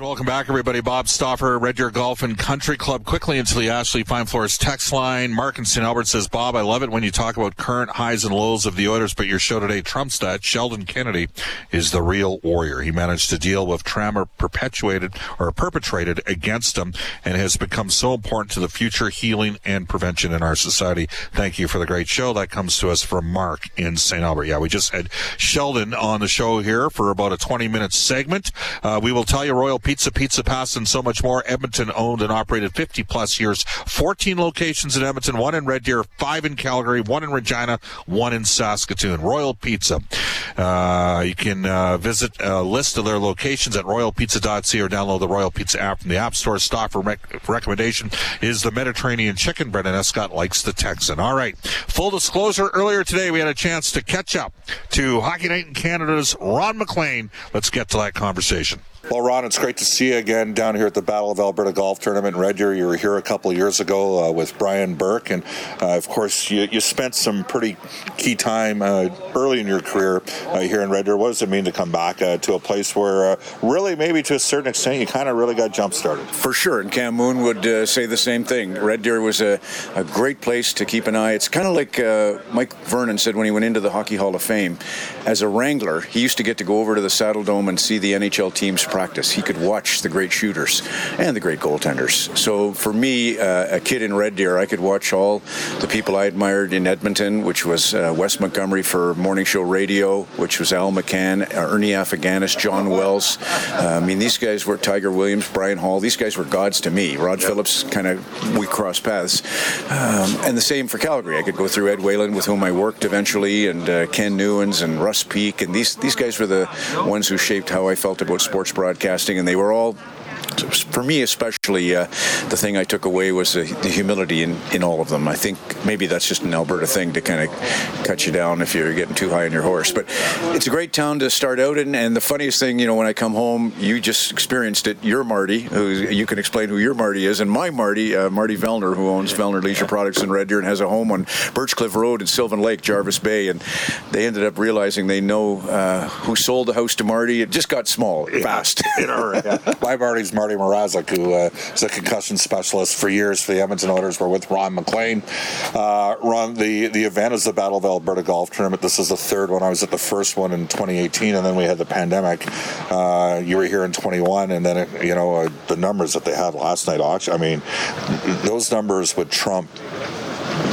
Welcome back, everybody. Bob Stauffer, Red Deer Golf and Country Club. Quickly into the Ashley Fine Floors text line. Mark in St. Albert says, Bob, I love it when you talk about current highs and lows of the Oilers, but your show today trumps that. Sheldon Kennedy is the real warrior. He managed to deal with trauma perpetuated or perpetrated against him and has become so important to the future healing and prevention in our society. Thank you for the great show. That comes to us from Mark in St. Albert. Yeah, we just had Sheldon on the show here for about a 20 minute segment. Uh, we will tell you Royal Pizza, Pizza Pass, and so much more. Edmonton owned and operated 50 plus years. 14 locations in Edmonton, one in Red Deer, five in Calgary, one in Regina, one in Saskatoon. Royal Pizza. Uh, you can uh, visit a list of their locations at royalpizza.ca or download the Royal Pizza app from the App Store. Stock for rec- recommendation is the Mediterranean chicken. Brendan Escott likes the Texan. All right. Full disclosure, earlier today we had a chance to catch up to Hockey Night in Canada's Ron MacLean. Let's get to that conversation. Well, Ron, it's great to see you again down here at the Battle of Alberta Golf Tournament in Red Deer. You were here a couple years ago uh, with Brian Burke, and uh, of course, you, you, spent some pretty key time uh, early in your career uh, here in Red Deer. What does it mean to come back uh, to a place where, uh, really, maybe to a certain extent, you kind of really got jump started? For sure, and Cam Moon would say the same thing. Red Deer was a, a great place to keep an eye. It's kind of like Mike Vernon said when he went into the Hockey Hall of Fame. As a wrangler, he used to get to go over to the Saddledome and see the NHL teams practice. He could watch the great shooters and the great goaltenders. So for me, uh, a kid in Red Deer, I could watch all the people I admired in Edmonton, which was uh, Wes Montgomery for Morning Show Radio, which was Al McCann, uh, Ernie Afaganis, John Wells. Uh, I mean, these guys were Tiger Williams, Brian Hall. These guys were gods to me. Rod yep. Phillips, kind of, we crossed paths. Um, and the same for Calgary. I could go through Ed Whalen, with whom I worked eventually, and uh, Ken Newans and Russ Peake. And these, these guys were the ones who shaped how I felt about sports broadcasting broadcasting, and they were all for me especially, uh, the thing I took away was the, the, humility in, in all of them. I think maybe that's just an Alberta thing to kind of cut you down if you're getting too high on your horse. But it's a great town to start out in. And the funniest thing, you know, when I come home, you just experienced it. You're Marty, who you can explain who your Marty is, and my Marty, uh, Marty Vellner, who owns Vellner Leisure Products in Red Deer and has a home on Birchcliff Road in Sylvan Lake, Jarvis Bay. And they ended up realizing they know uh, who sold the house to Marty. It just got small fast. yeah. My Marty's Marty Mrazek, who uh, is a concussion specialist for years for the Edmonton Oilers. We're with Ron MacLean. Uh, Ron, the, the event is the Battle of Alberta Golf Tournament. This is the third one. I was at the first one in 2018, and then we had the pandemic. Uh, you were here in 21, and then, it, you know, uh, the numbers that they had last night, auction, I mean, those numbers would trump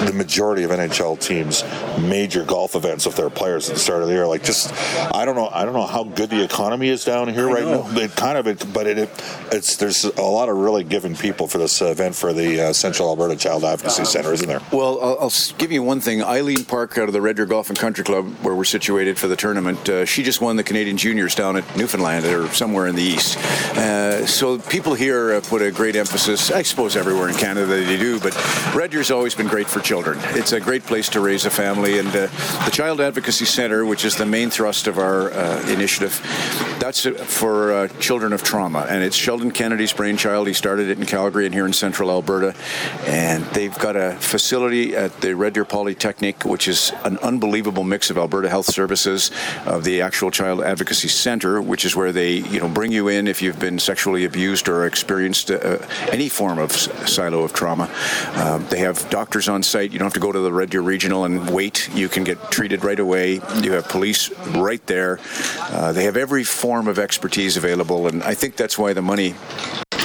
the majority of NHL teams major golf events with their players at the start of the year. Like just, I don't know, I don't know how good the economy is down here I right know. now. It kind of, it, but it, it's there's a lot of really giving people for this event for the uh, Central Alberta Child Advocacy uh, Center, isn't there? Well, I'll, I'll, give you one thing. Eileen Park out of the Red Deer Golf and Country Club, where we're situated for the tournament, uh, she just won the Canadian Juniors down at Newfoundland or somewhere in the east. Uh, so people here put a great emphasis. I suppose everywhere in Canada they do, but Red Deer's always been great for children. It's a great place to raise a family, and uh, the Child Advocacy Center, which is the main thrust of our uh, initiative, that's for uh, children of trauma, and it's Sheldon Kennedy's brainchild. He started it in Calgary and here in Central Alberta, and they've got a facility at the Red Deer Polytechnic, which is an unbelievable mix of Alberta Health Services, of the actual Child Advocacy Center, which is where they you know bring you in if you've been sexually abused or experienced uh, any form of silo of trauma. Um, they have doctors on site. You don't have to go to the Red Deer Regional and wait. You can get treated right away. You have police right there. Uh, they have every form of expertise available, and I think that's why the money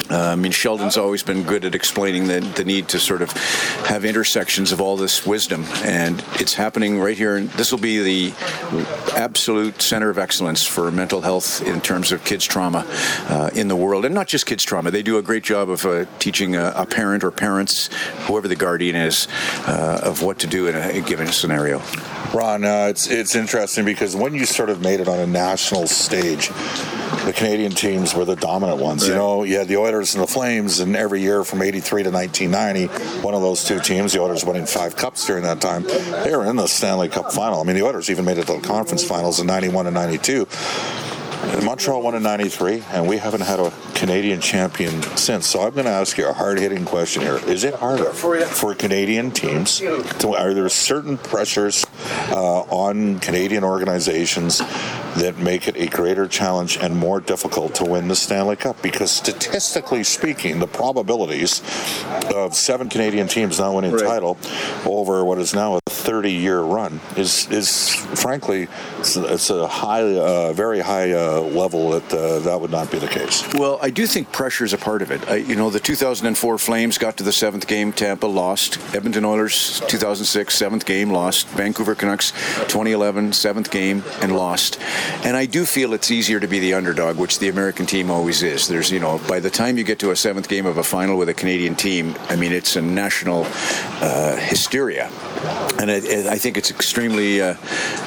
uh, I mean, Sheldon's always been good at explaining the, the need to sort of have intersections of all this wisdom, and it's happening right here. This will be the absolute center of excellence for mental health in terms of kids' trauma uh, in the world, and not just kids' trauma. They do a great job of uh, teaching a, a, parent or parents, whoever the guardian is, uh, of what to do in a, a given scenario. Ron, uh, it's it's interesting because when you sort of made it on a national stage, the Canadian teams were the dominant ones. Right. You know, you had the Oilers and the Flames, and every year from '83 to 1990, one of those two teams, the Oilers winning five cups during that time, they were in the Stanley Cup final. I mean, the Oilers even made it to the conference finals in '91 and '92 Montreal won in '93, and we haven't had a Canadian champion since. So I'm going to ask you a hard-hitting question here: Is it harder for Canadian teams? To, are there certain pressures uh, on Canadian organizations that make it a greater challenge and more difficult to win the Stanley Cup? Because statistically speaking, the probabilities of seven Canadian teams now winning right. title over what is now a 30-year run is is frankly it's, it's a high, uh, very high uh, level that uh, that would not be the case. Well, I do think pressure is a part of it. I, you know, the 2004 Flames got to the seventh game, Tampa lost. Edmonton Oilers 2006 seventh game lost. Vancouver Canucks 2011 seventh game and lost. And I do feel it's easier to be the underdog, which the American team always is. There's, you know, by the time you get to a seventh game of a final with a Canadian team, I mean, it's a national uh, hysteria and I think it's extremely, uh,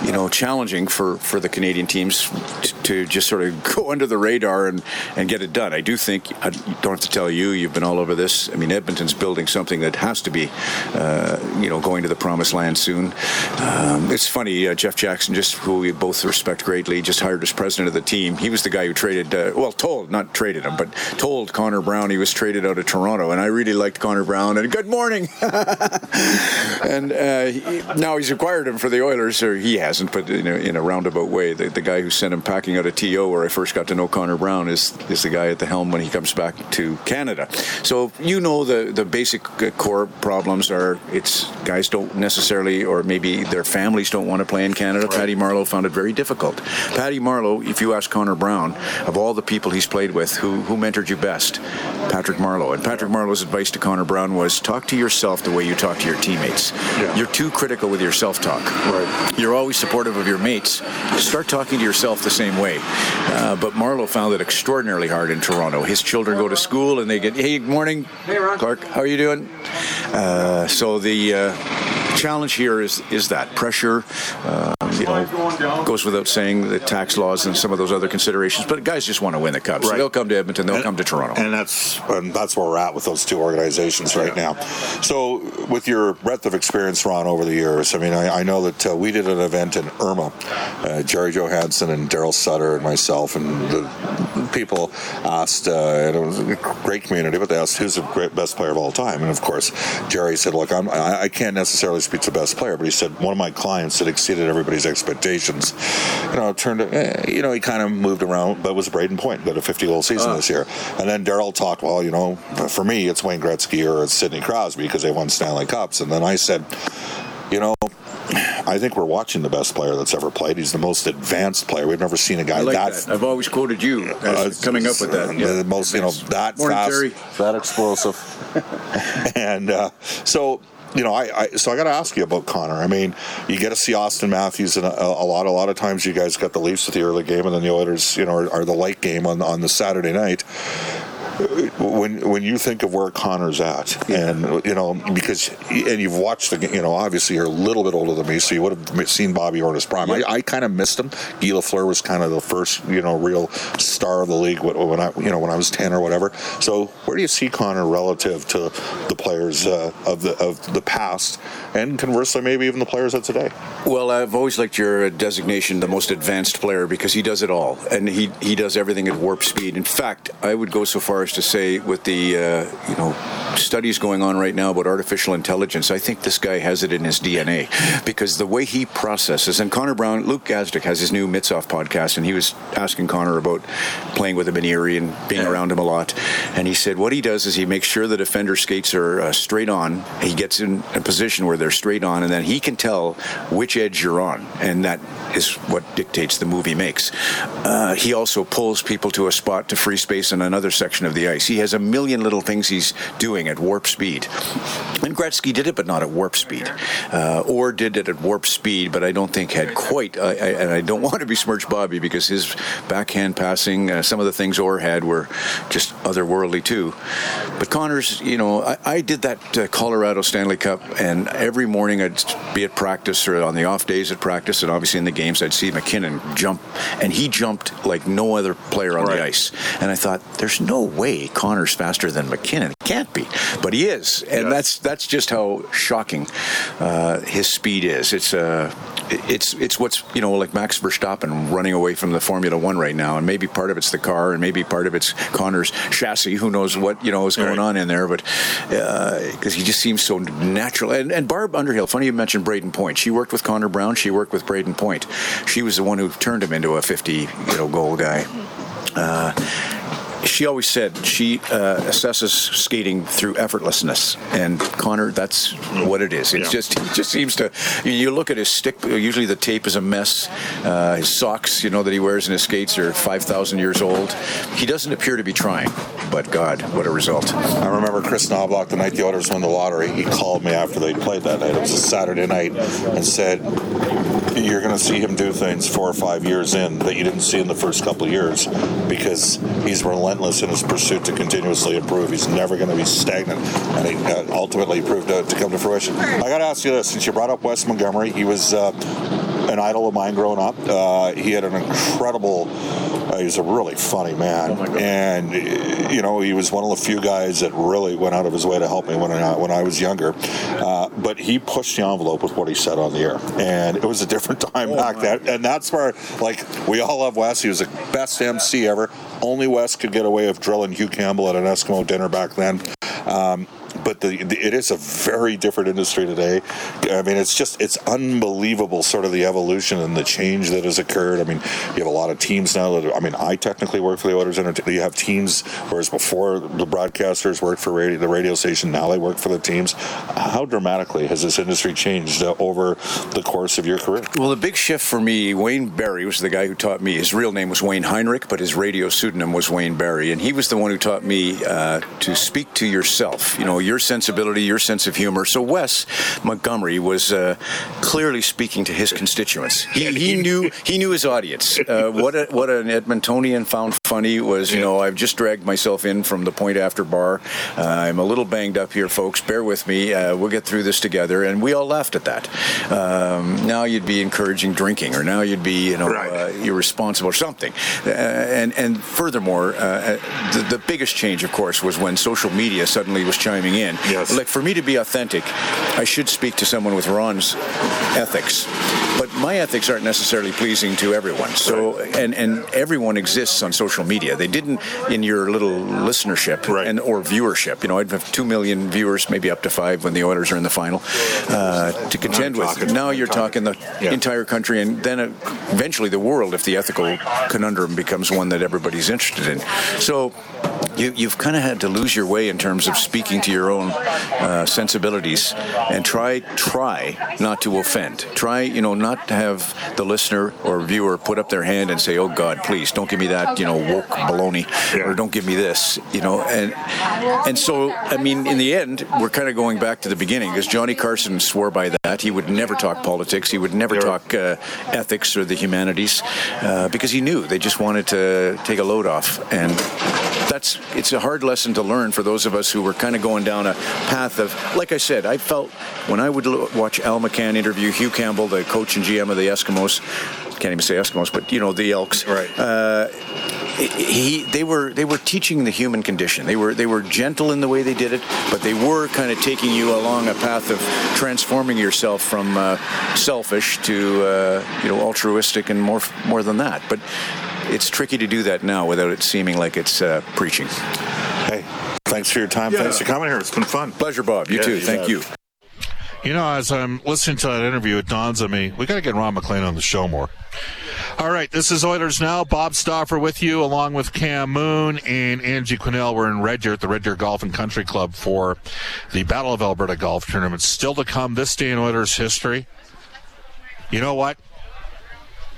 you know, challenging for, for the Canadian teams to, to, just sort of go under the radar and, and get it done. I do think I don't have to tell you, you've been all over this. I mean, Edmonton's building something that has to be, uh, you know, going to the promised land soon. Um, it's funny, uh, Jeff Jackson, just who we both respect greatly, just hired as president of the team. He was the guy who traded, uh, well, told not traded him, but told Connor Brown he was traded out of Toronto, and I really liked Connor Brown. And good morning, and uh, he, now he's acquired him for the Oilers, or he hasn't, but in a, in a roundabout way. The, the, guy who sent him packing out of TO, where I first got to know Connor Brown, is is the guy at the helm when he comes back to Canada. So you know the the basic uh, core problems are it's guys don't necessarily, or maybe their families don't want to play in Canada. Right. Patty Marleau found it very difficult. Patty Marleau, if you ask Connor Brown, of all the people he's played with, who who mentored you best, Patrick Marleau. And Patrick Marleau's advice to Connor Brown was talk to yourself the way you talk to your teammates. Yeah. You're too critical with your self-talk. Right. You're always supportive of your mates. Start talking to yourself the same way. Uh, but Marleau found it extraordinarily hard in Toronto. His children go to school and they get, hey, morning, hey, Ron. Clark, how are you doing? Uh, so the uh, challenge here is is that pressure. Uh, you know, goes without saying the tax laws and some of those other considerations. But guys just want to win the cup, so right. they'll come to Edmonton, they'll and, come to Toronto, and that's and that's where we're at with those two organizations right yeah. now. So, with your breadth of experience, Ron, over the years, I mean, I, I know that uh, we did an event in Irma, uh, Gerry Johannson and Daryl Sutter and myself, and the people asked, uh, and it was a great community, but they asked who's the great best player of all time, and of course, Jerry said, "Look, I'm, I, I can't necessarily speak to the best player, but he said one of my clients that exceeded everybody's expectations. You know, turned, eh, you know, he kind of moved around, but was Brayden Point, got a 50 goal season uh. this year. And then Daryl talked, well, you know, for me, it's Wayne Gretzky or it's Sidney Crosby because they won Stanley Cups. And then I said, you know, I think we're watching the best player that's ever played. He's the most advanced player. We've never seen a guy like that, that. I've always quoted you as uh, coming up with that. Yeah. The most, you know, that Morning, fast, Jerry. that explosive. and uh, so you know, I, I so I got to ask you about Connor. I mean, you get to see Auston Matthews in a, a, lot. A lot of times, you guys got the Leafs with the early game, and then the Oilers, you know, are, are the late game on on the Saturday night when when you think of where Connor's at, and you know because and you've watched the you know obviously you're a little bit older than me, so you would have seen Bobby Orr in his prime. Yeah. I, I kind of missed him. Guy Lafleur was kind of the first you know real star of the league when I you know when I was ten or whatever. So where do you see Connor relative to the players uh, of the of the past, and conversely maybe even the players of today? Well, I've always liked your designation, the most advanced player, because he does it all, and he he does everything at warp speed. In fact, I would go so far as to say with the uh, you know studies going on right now about artificial intelligence. I think this guy has it in his DNA because the way he processes. And Connor Brown, Luke Gazdic has his new Mitsoff podcast, and he was asking Connor about playing with him in Erie and being yeah. around him a lot. And he said what he does is he makes sure the defender skates are uh, straight on. He gets in a position where they're straight on, and then he can tell which edge you're on, and that is what dictates the move he makes. Uh, he also pulls people to a spot to free space in another section of the ice. He has a million little things he's doing at warp speed. And Gretzky did it, but not at warp speed. Uh, or did it at warp speed, but I don't think had quite. I, I, and I don't want to besmirch Bobby because his backhand passing, uh, some of the things Orr had were just otherworldly too. But Connor's, you know, I, I did that uh, Colorado Stanley Cup, and every morning I'd be at practice or on the off days at practice, and obviously in the games I'd see MacKinnon jump, and he jumped like no other player on right. the ice. And I thought, there's no way Connor's faster than MacKinnon. Can't be, but he is, and yes. that's that's just how shocking uh, his speed is. It's a it's it's what's you know like Max Verstappen running away from the Formula One right now, and maybe part of it's the car, and maybe part of it's Connor's chassis. Who knows what you know is going right. on in there? But because uh, he just seems so natural. And, and Barb Underhill, funny you mentioned Brayden Point. She worked with Connor Brown. She worked with Brayden Point. She was the one who turned him into a 50 you know goal guy. Uh, she always said she uh, assesses skating through effortlessness, and Connor, that's what it is. It yeah. just it just seems to. You look at his stick. Usually the tape is a mess. Uh, his socks, you know, that he wears in his skates are five thousand years old. He doesn't appear to be trying, but God, what a result! I remember Kris Knoblauch the night the Oilers won the lottery. He called me after they played that night. It was a Saturday night, and said, "You're going to see him do things four or five years in that you didn't see in the first couple of years because he's relentless." Relentless in his pursuit to continuously improve. He's never going to be stagnant, and he uh, ultimately proved to, to, come to fruition. I got to ask you this: since you brought up Wes Montgomery, he was uh, an idol of mine growing up. Uh, he had an incredible. He was a really funny man, oh and you know he was one of the few guys that really went out of his way to help me when I when I was younger. Uh, but he pushed the envelope with what he said on the air, and it was a different time oh back then. And that's where, like, we all love Wes. He was the best MC ever. Only Wes could get away with drilling Hugh Campbell at an Eskimo dinner back then. Um, but the, the, it is a very different industry today. I mean, it's just it's unbelievable, sort of the evolution and the change that has occurred. I mean, you have a lot of teams now. That I mean, I technically work for the Oilers. You have teams, whereas before the broadcasters worked for radio, the radio station. Now they work for the teams. How dramatically has this industry changed uh, over the course of your career? Well, the big shift for me, Wayne Barry was the guy who taught me. His real name was Wayne Heinrich, but his radio pseudonym was Wayne Barry, and he was the one who taught me uh, to speak to yourself. You know, your sensibility, your sense of humor. So Wes Montgomery was uh, clearly speaking to his constituents. He, he knew he knew his audience. Uh, what a, what an Edmontonian found funny was, you know, I've just dragged myself in from the point after bar. Uh, I'm a little banged up here, folks. Bear with me. Uh, we'll get through this together, and we all laughed at that. Um, now you'd be encouraging drinking, or now you'd be, you know, right. Uh, irresponsible or something. Uh, and and furthermore, the, the biggest change, of course, was when social media suddenly was chiming in. Yes. Like for me to be authentic, I should speak to someone with Ron's ethics. But my ethics aren't necessarily pleasing to everyone. So right. and and everyone exists on social media. They didn't in your little listenership right. and or viewership. You know, I'd have two million viewers, maybe up to five when the Oilers are in the final uh, to contend with. Now you're talking the yeah. entire country, and then eventually the world if the ethical conundrum becomes one that everybody's interested in. So you, you've kind of had to lose your way in terms of speaking to your own uh, sensibilities and try try not to offend. Try you know not to have the listener or viewer put up their hand and say, "Oh God, please don't give me that you know woke baloney," yeah. or "Don't give me this," you know. And and so I mean, in the end, we're kind of going back to the beginning because Johnny Carson swore by that. He would never talk politics. He would never yeah. talk uh, ethics or the humanities uh, because he knew they just wanted to take a load off and that's it's a hard lesson to learn for those of us who were kind of going down a path of, like I said, I felt when I would watch Al McCann interview Hugh Campbell, the coach and GM of the Eskimos, can't even say Eskimos, but you know the Elks. Right. Uh, he, they were they were teaching the human condition. They were they were gentle in the way they did it, but they were kind of taking you along a path of transforming yourself from uh, selfish to uh, you know altruistic and more more than that. But it's tricky to do that now without it seeming like it's uh, preaching. Hey, thanks for your time. Yeah. Thanks for coming here. It's been fun. Pleasure, Bob. You yeah, too. You Thank you. You know, as I'm listening to that interview, it dawns on me we got to get Ron MacLean on the show more. All right, this is Oilers Now. Bob Stauffer with you, along with Cam Moon and Angie Quinnell. We're in Red Deer at the Red Deer Golf and Country Club for the Battle of Alberta Golf Tournament. Still to come this day in Oilers history. You know what?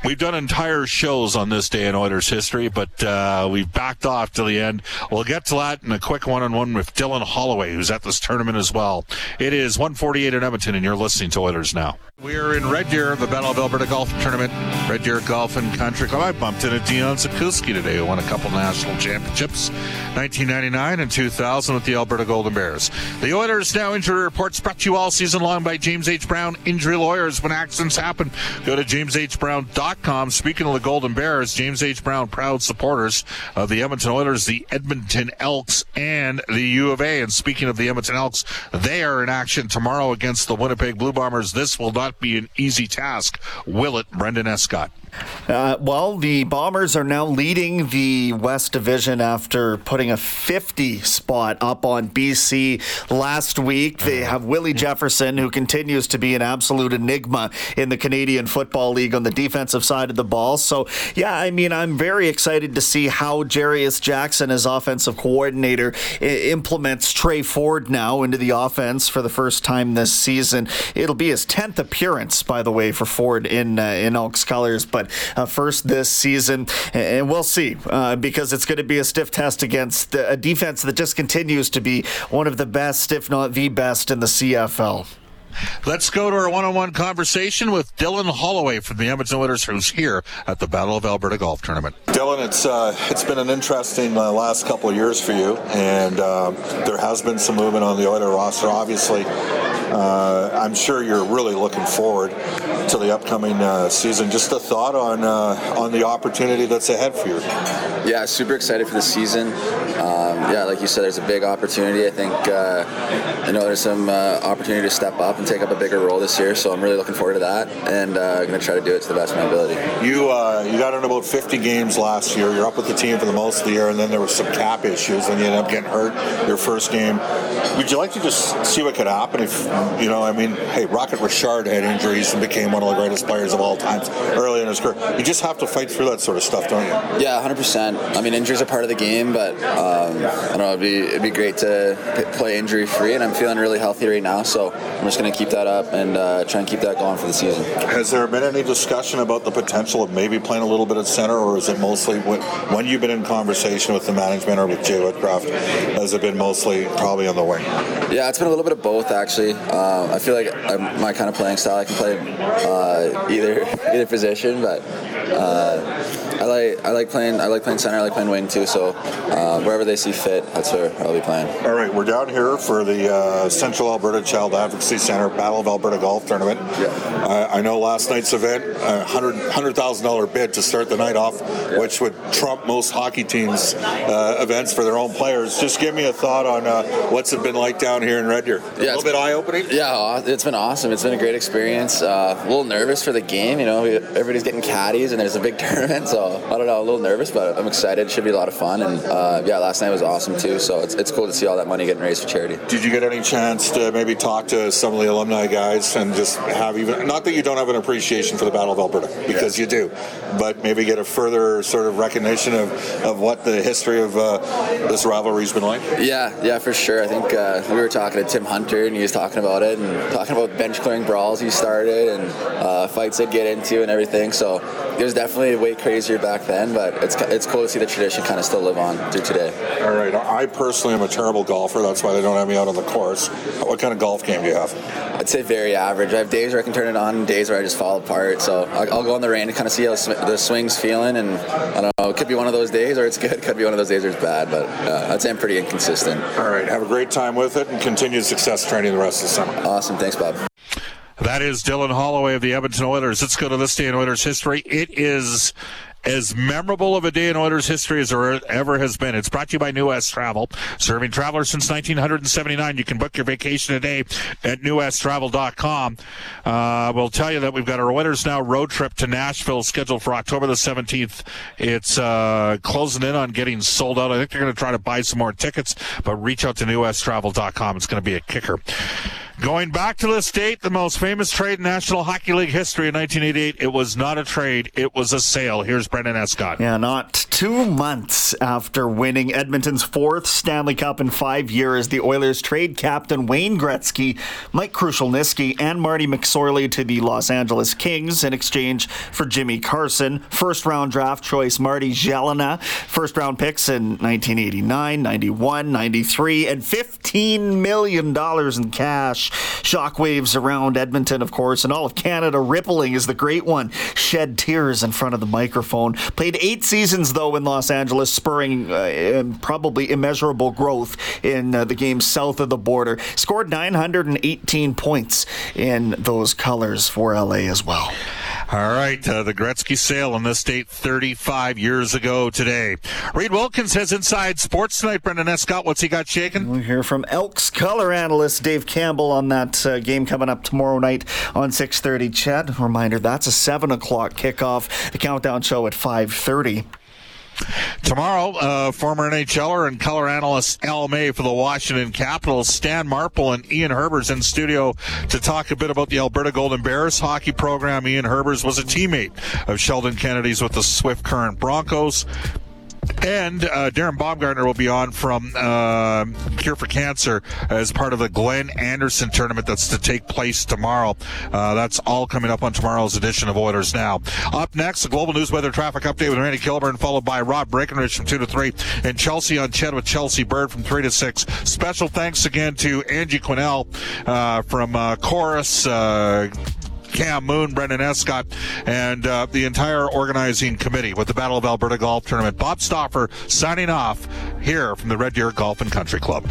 We've done entire shows on this day in Oilers history, but uh, we've backed off to the end. We'll get to that in a quick one-on-one with Dylan Holloway, who's at this tournament as well. It is 148 in Edmonton, and you're listening to Oilers now. We're in Red Deer, the Battle of Alberta Golf Tournament, Red Deer Golf and Country Club. I bumped into Dion Zakuski today, who won a couple national championships, 1999 and 2000 with the Alberta Golden Bears. The Oilers Now Injury Reports brought to you all season long by James H. Brown Injury Lawyers. When accidents happen, go to jameshbrown.com Speaking of the Golden Bears, James H. Brown, proud supporters of the Edmonton Oilers, the Edmonton Elks, and the U of A. And speaking of the Edmonton Elks, they are in action tomorrow against the Winnipeg Blue Bombers. This will not be an easy task, will it, Brendan Escott? Uh, well, the Bombers are now leading the West Division after putting a 50 spot up on BC last week. They have Willie Jefferson, who continues to be an absolute enigma in the Canadian Football League on the defensive side of the ball. So, yeah, I mean, I'm very excited to see how Jarious Jackson, as offensive coordinator, I- implements Tre Ford now into the offense for the first time this season. It'll be his 10th appearance, by the way, for Ford in uh, in Elks colors, but uh, first this season, and we'll see uh, because it's going to be a stiff test against a defense that just continues to be one of the best, if not the best, in the CFL. Let's go to our one-on-one conversation with Dylan Holloway from the Edmonton Oilers, who's here at the Battle of Alberta Golf Tournament. Dylan, it's uh, it's been an interesting uh, last couple of years for you, and uh, there has been some movement on the Oiler roster. Obviously, uh, I'm sure you're really looking forward to the upcoming uh, season. Just a thought on uh, on the opportunity that's ahead for you. Yeah, super excited for the season. Yeah, like you said, there's a big opportunity. I think uh, I know there's some uh, opportunity to step up and take up a bigger role this year. So I'm really looking forward to that, and uh, going to try to do it to the best of my ability. You uh, you got in about 50 games last year. You're up with the team for the most of the year, and then there was some cap issues, and you ended up getting hurt your first game. Would you like to just see what could happen if you know? I mean, hey, Rocket Richard had injuries and became one of the greatest players of all times early in his career. You just have to fight through that sort of stuff, don't you? Yeah, 100%. I mean, injuries are part of the game, but um, I don't know. It'd be, it'd be great to p- play injury free, and I'm feeling really healthy right now. So I'm just going to keep that up and uh, try and keep that going for the season. Has there been any discussion about the potential of maybe playing a little bit at center, or is it mostly when, when you've been in conversation with the management or with Jay Woodcroft? Has it been mostly probably on the wing? Yeah, it's been a little bit of both actually. Um, I feel like I'm, my kind of playing style, I can play uh, either either position, but uh, I like I like playing I like playing center. I like playing wing too. So uh, wherever they see fit, that's where I'll be playing. All right, we're down here for the uh, Central Alberta Child Advocacy Center Battle of Alberta Golf Tournament. Yeah. I, I know last night's event, a hundred hundred thousand dollar bid to start the night off, which would trump most hockey teams' uh, events for their own players. Just give me a thought on uh, what's it been like down here in Red Deer. a little bit eye opening. Yeah, it's been awesome. It's been a great experience. Uh, a little nervous for the game, you know. Everybody's getting caddies, and there's a big tournament, so I don't know, a little nervous, but I'm excited. It should be a lot of fun, and uh, yeah, last night was awesome too. So it's, it's cool to see all that money getting raised for charity. Did you get any chance to maybe talk to some of the alumni guys and just have even not that you don't have an appreciation for the Battle of Alberta because you do, but maybe get a further sort of recognition of, of what the history of uh, this rivalry's been like? Yeah, yeah, for sure. I think uh, we were talking to Tim Hunter, and he was talking about it, and talking about bench clearing brawls he started, and uh, fights they'd get into, and everything. So it was definitely way crazier back then, but it's it's cool to see the tradition kind of still live on through today. All right, I personally am a terrible golfer. That's why they don't have me out on the course. What kind of golf game do you have? I'd say very average. I have days where I can turn it on, and days where I just fall apart. So I'll, I'll go on the range to kind of see how the swing's feeling, and I don't know. It could be one of those days, or it's good. It could be one of those days where it's bad. But uh, I'd say I'm pretty inconsistent. All right, have a great time with it and continued success training the rest of the summer. Awesome. Thanks, Bob. That is Dylan Holloway of the Edmonton Oilers. Let's go to this day in Oilers history. It is as memorable of a day in Oilers history as there ever has been. It's brought to you by New West Travel. Serving travelers since 1979. You can book your vacation today at newwesttravel.com. Uh, we'll tell you that we've got our Oilers Now road trip to Nashville scheduled for October the 17th. It's uh, closing in on getting sold out. I think they're going to try to buy some more tickets, but reach out to newwesttravel.com. It's going to be a kicker. Going back to this date, the most famous trade in National Hockey League history in 1988, it was not a trade, it was a sale. Here's Brendan Escott. Yeah, not two months after winning Edmonton's fourth Stanley Cup in five years, the Oilers trade captain Wayne Gretzky, Mike Krushelnyski, and Marty McSorley to the Los Angeles Kings in exchange for Jimmy Carson, first round draft choice Martin Gelinas, first round picks in 1989, 91, 93, and $15 million in cash. Shockwaves around Edmonton, of course, and all of Canada rippling as the great one shed tears in front of the microphone. Played eight seasons, though, in Los Angeles, spurring uh, probably immeasurable growth in uh, the games south of the border. Scored 918 points in those colors for LA as well. All right, uh, the Gretzky sale in this date 35 years ago today. Reid Wilkins has Inside Sports tonight. Brendan Escott, what's he got shaking? We hear from Elks color analyst Dave Campbell on that uh, game coming up tomorrow night on 6:30. Chad, reminder that's a seven o'clock kickoff. The countdown show at 5:30. Tomorrow, uh, former NHLer and color analyst Al May for the Washington Capitals, Stan Marple and Ian Herbers in studio to talk a bit about the Alberta Golden Bears hockey program. Ian Herbers was a teammate of Sheldon Kennedy's with the Swift Current Broncos. And uh, Darren Baumgartner will be on from uh, Cure for Cancer as part of the Glenn Anderson tournament that's to take place tomorrow. Uh, that's all coming up on tomorrow's edition of Oilers Now. Up next, the global news weather traffic update with Randy Kilburn, followed by Rob Breckenridge from 2 to 3, and Chelsea on Ched with Chelsea Bird from 3 to 6. Special thanks again to Angie Quinnell uh, from uh, Chorus. Cam Moon, Brendan Escott, and uh, the entire organizing committee with the Battle of Alberta Golf Tournament. Bob Stauffer signing off here from the Red Deer Golf and Country Club.